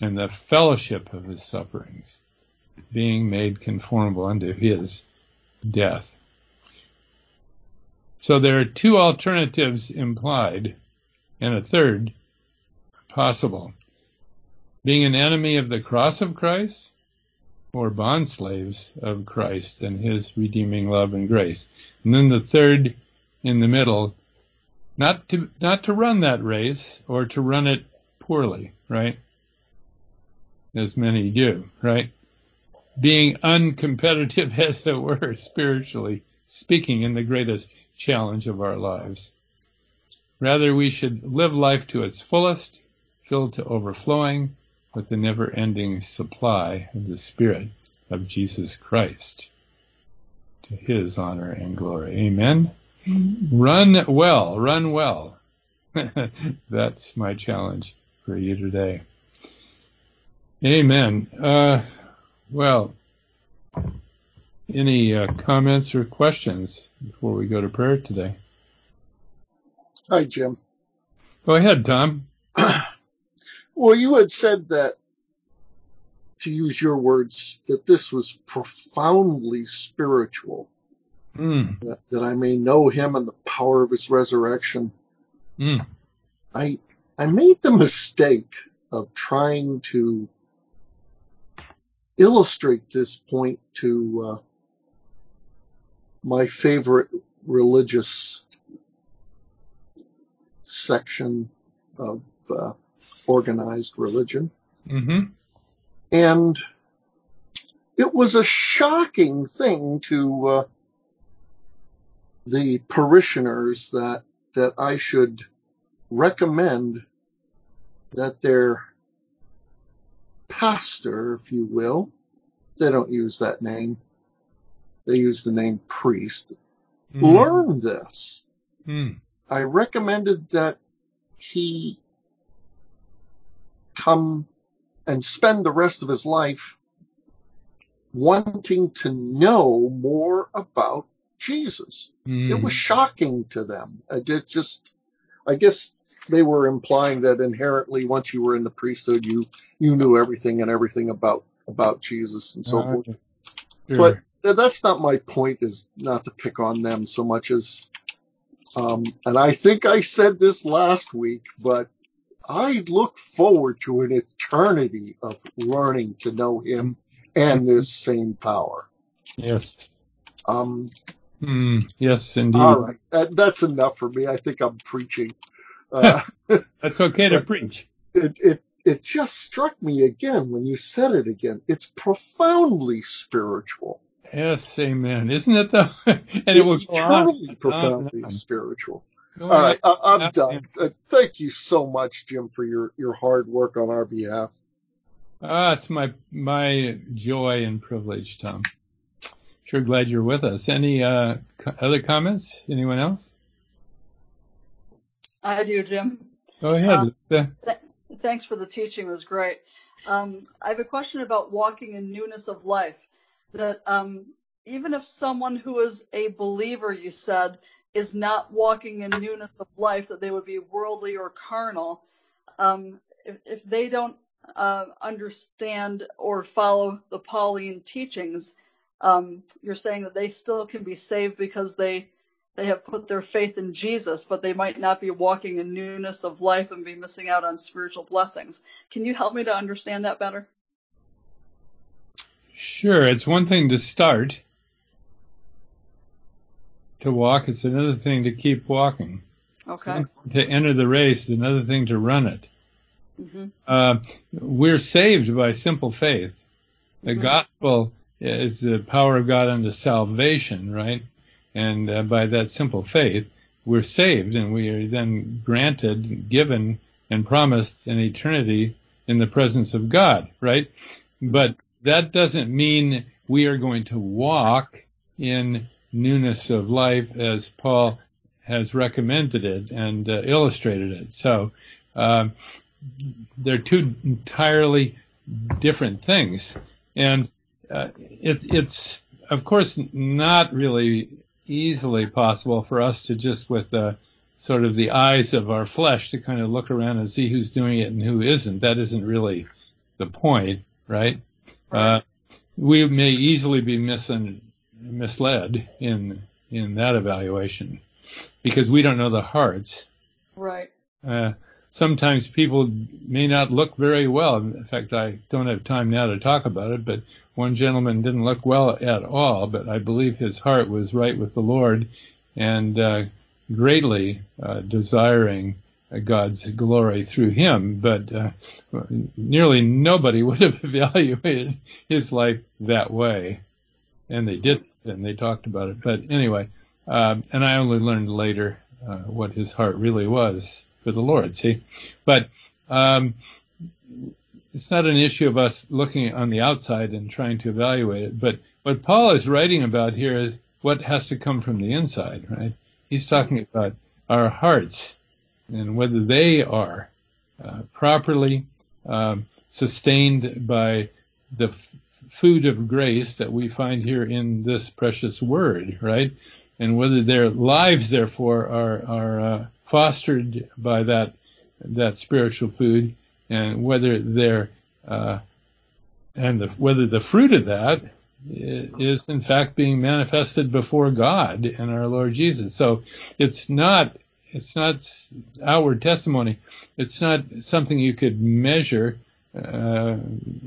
and the fellowship of his sufferings, being made conformable unto his death. So there are two alternatives implied and a third possible. Being an enemy of the cross of Christ or bond slaves of Christ and his redeeming love and grace. And then the third in the middle, not to not to run that race or to run it poorly, right? As many do, right? Being uncompetitive, as it were, spiritually speaking, in the greatest challenge of our lives. Rather, we should live life to its fullest, filled to overflowing, with the never ending supply of the Spirit of Jesus Christ. To his honor and glory. Amen. Run well, run well. That's my challenge for you today. Amen. Uh, well, any uh, comments or questions before we go to prayer today? Hi, Jim. Go ahead, Tom. Well, you had said that, to use your words, that this was profoundly spiritual. Mm. That, that I may know him and the power of his resurrection. Mm. I I made the mistake of trying to illustrate this point to uh, my favorite religious section of uh, organized religion. Mm-hmm. And it was a shocking thing to uh, the parishioners that that I should recommend that their pastor, if you will, they don't use that name. They use the name priest. Mm. Learn this. Mm. I recommended that he come and spend the rest of his life wanting to know more about Jesus. Mm. It was shocking to them. It just, I guess they were implying that inherently once you were in the priesthood, you, you knew everything and everything about, about Jesus and so Uh, forth. sure. But that's not my point is not to pick on them so much as, um, and I think I said this last week, but I look forward to an eternity of learning to know him and this same power. yes. Um, Mm. Yes, indeed. all right. That, that's enough for me. I think I'm preaching. Uh, That's okay to preach. it, it, it just struck me again when you said it again. It's profoundly spiritual. Yes, amen. Isn't it though? and it go on. eternally on profoundly on. spiritual. All right. I, I'm Yeah. done. Uh, thank you so much, Jim, for your, your hard work on our behalf. Ah, it's my my joy and privilege, Tom. Sure glad you're with us. Any uh, co- other comments? Anyone else? I do, Jim. Go ahead. Uh, Lisa. Thanks for the teaching. It was great. Um, I have a question about walking in newness of life. That um, even if someone who is a believer, you said, is not walking in newness of life, that they would be worldly or carnal. Um, if, if they don't uh, understand or follow the Pauline teachings, um, you're saying that they still can be saved because they they have put their faith in Jesus, but they might not be walking in newness of life and be missing out on spiritual blessings. Can you help me to understand that better? Sure. It's one thing to start to walk. It's another thing to keep walking. Okay. To enter the race, another thing to run it. hmm Uh, we're saved by simple faith. The Mhm. gospel is the power of God unto salvation, right? And uh, by that simple faith, we're saved and we are then granted, given, and promised an eternity in the presence of God, right? But that doesn't mean we are going to walk in newness of life as Paul has recommended it and uh, illustrated it. So um, they're two entirely different things, and uh, it, it's of course not really easily possible for us to just with uh, sort of the eyes of our flesh to kind of look around and see who's doing it and who isn't. That isn't really the point, right? Uh, we may easily be misled in in that evaluation because we don't know the hearts. Right. Uh, sometimes people may not look very well. In fact, I don't have time now to talk about it, but one gentleman didn't look well at all, but I believe his heart was right with the Lord and uh, greatly uh, desiring God's glory through him. But uh, nearly nobody would have evaluated his life that way, and they did, and they talked about it. But anyway, um, and I only learned later uh, what his heart really was for the Lord. See, but um, it's not an issue of us looking on the outside and trying to evaluate it. But what Paul is writing about here is what has to come from the inside, right? He's talking about our hearts and whether they are uh, properly um, sustained by the f- food of grace that we find here in this precious word, right? And whether their lives, therefore, are are uh, fostered by that that spiritual food, and whether they're uh, and the, whether the fruit of that is in fact being manifested before God and our Lord Jesus. So it's not it's not outward testimony. It's not something you could measure uh,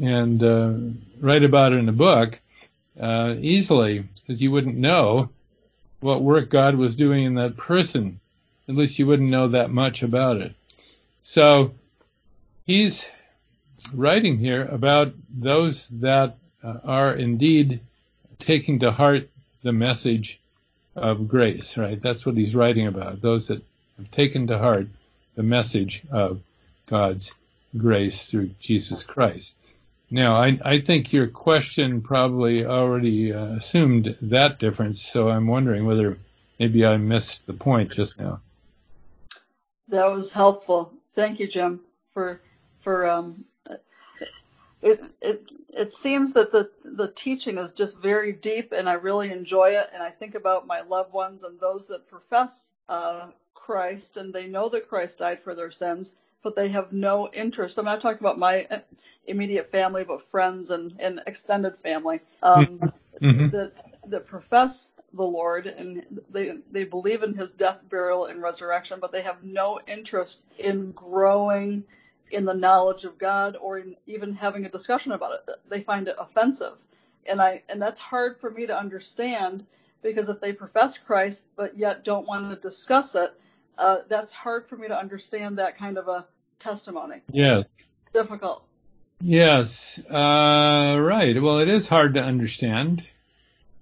and uh, write about in a book uh, easily, because you wouldn't know what work God was doing in that person at least you wouldn't know that much about it. So he's writing here about those that uh, are indeed taking to heart the message of grace, right? That's what he's writing about. Those that have taken to heart the message of God's grace through Jesus Christ. Now, I, I think your question probably already uh, assumed that difference, so I'm wondering whether maybe I missed the point just now. That was helpful. Thank you, Jim, for for um, it it it seems that the the teaching is just very deep, and I really enjoy it. And I think about my loved ones and those that profess uh, Christ, and they know that Christ died for their sins, but they have no interest. I'm not talking about my immediate family, but friends and, and extended family um, mm-hmm. that that profess the Lord and they they believe in his death, burial, and resurrection, but they have no interest in growing in the knowledge of God or in even having a discussion about it. They find it offensive. And I and that's hard for me to understand because if they profess Christ but yet don't want to discuss it, uh, that's hard for me to understand that kind of a testimony. Yeah. Difficult. Yes. Uh, right. Well, it is hard to understand,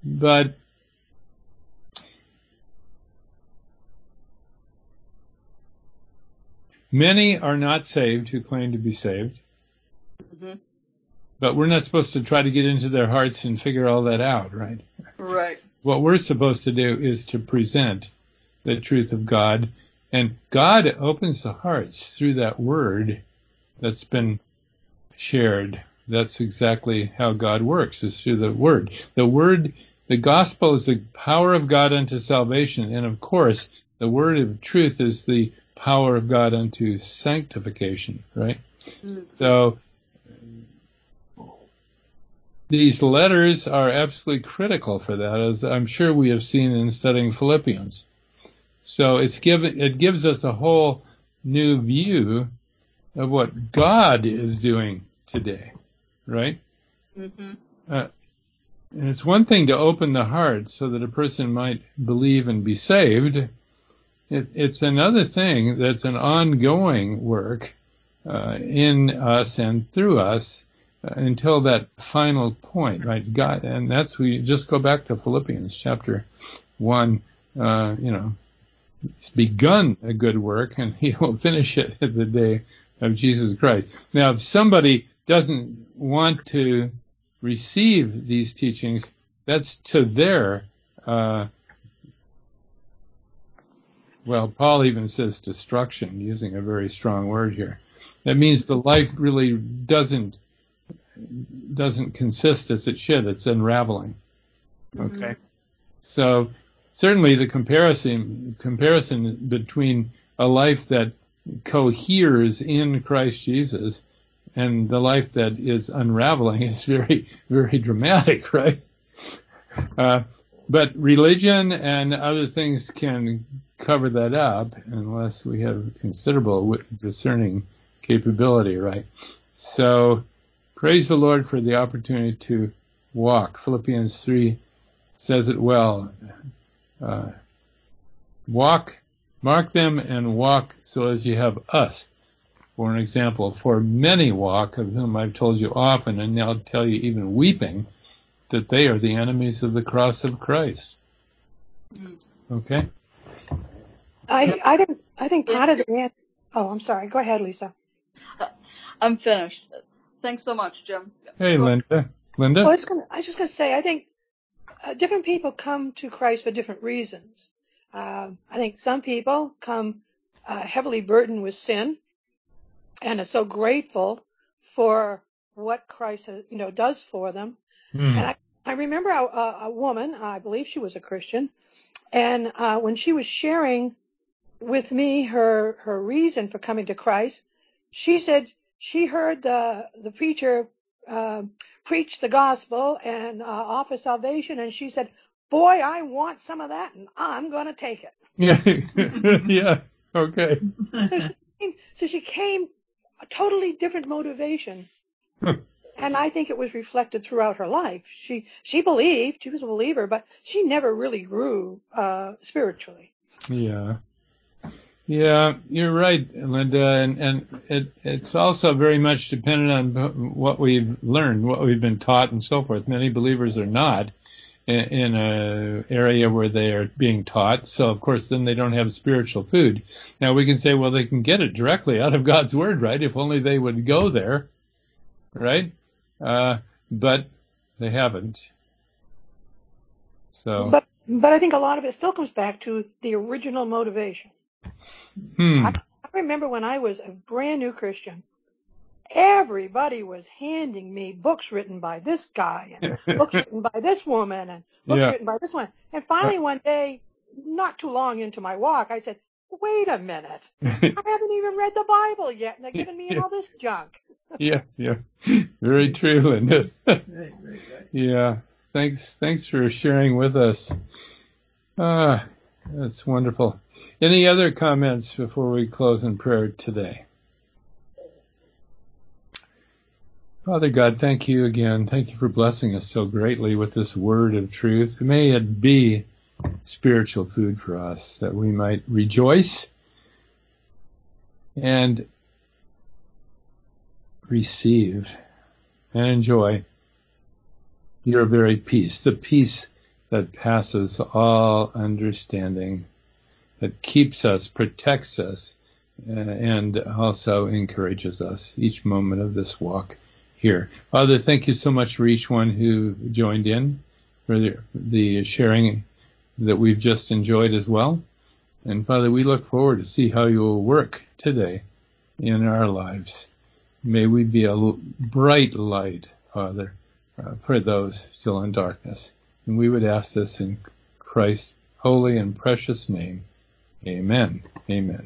but Many are not saved who claim to be saved. Mm-hmm. But we're not supposed to try to get into their hearts and figure all that out, right? Right. What we're supposed to do is to present the truth of God. And God opens the hearts through that word that's been shared. That's exactly how God works, is through the word. The word, the gospel is the power of God unto salvation. And of course, the word of truth is the power of God unto sanctification, right? Mm-hmm. So these letters are absolutely critical for that, as I'm sure we have seen in studying Philippians. So it's given, it gives us a whole new view of what God is doing today, right? Mm-hmm. Uh, and it's one thing to open the heart so that a person might believe and be saved, it, it's another thing that's an ongoing work uh, in us and through us uh, until that final point, right? God, and that's we just go back to Philippians chapter one. Uh, you know, he's begun a good work, and he will finish it at the day of Jesus Christ. Now, if somebody doesn't want to receive these teachings, that's to their uh, well, Paul even says destruction, using a very strong word here. That means the life really doesn't doesn't consist as it should. It's unraveling. Okay. Mm-hmm. So certainly the comparison comparison between a life that coheres in Christ Jesus and the life that is unraveling is very very dramatic, right? Uh, but religion and other things can cover that up unless we have considerable discerning capability, right? So praise the Lord for the opportunity to walk. Philippians 3 says it well. Uh, walk, mark them and walk so as you have us. For an example, for many walk, of whom I've told you often, and now tell you even weeping, that they are the enemies of the cross of Christ. Okay? I I think I think part of the answer. Oh, I'm sorry. Go ahead, Lisa. I'm finished. Thanks so much, Jim. Hey, Linda. Linda. Well, I was, gonna, I was just going to say, I think uh, different people come to Christ for different reasons. Um, I think some people come uh, heavily burdened with sin and are so grateful for what Christ has, you know does for them. Mm. And I, I remember a, a, woman, I believe she was a Christian, and uh, when she was sharing with me her her reason for coming to Christ. She said she heard the the preacher uh, preach the gospel and uh, offer salvation, and she said, "Boy, I want some of that, and I'm going to take it." Yeah, yeah, okay. So she, came, so she came a totally different motivation. and I think it was reflected throughout her life. She she believed, she was a believer, but she never really grew uh, spiritually. Yeah. Yeah, you're right, Linda, and, and it, it's also very much dependent on what we've learned, what we've been taught, and so forth. Many believers are not in, in a area where they are being taught, so of course then they don't have spiritual food. Now we can say, well, they can get it directly out of God's word, right? If only they would go there, right? Uh, but they haven't. So. But but I think a lot of it still comes back to the original motivation. Hmm. I, I remember when I was a brand new Christian, everybody was handing me books written by this guy and books written by this woman and books yeah. written by this one. And finally one day, not too long into my walk, I said, wait a minute. I haven't even read the Bible yet and they're giving me all this junk. yeah, yeah. Very true, Linda. yeah. Thanks thanks for sharing with us. Ah, that's wonderful. Any other comments before we close in prayer today? Father God, thank you again. Thank you for blessing us so greatly with this word of truth. May it be spiritual food for us that we might rejoice and receive and enjoy your very peace, the peace that passes all understanding that keeps us, protects us, uh, and also encourages us each moment of this walk here. Father, thank you so much for each one who joined in, for the, the sharing that we've just enjoyed as well. And Father, we look forward to see how you will work today in our lives. May we be a bright light, Father, uh, for those still in darkness. And we would ask this in Christ's holy and precious name. Amen. Amen.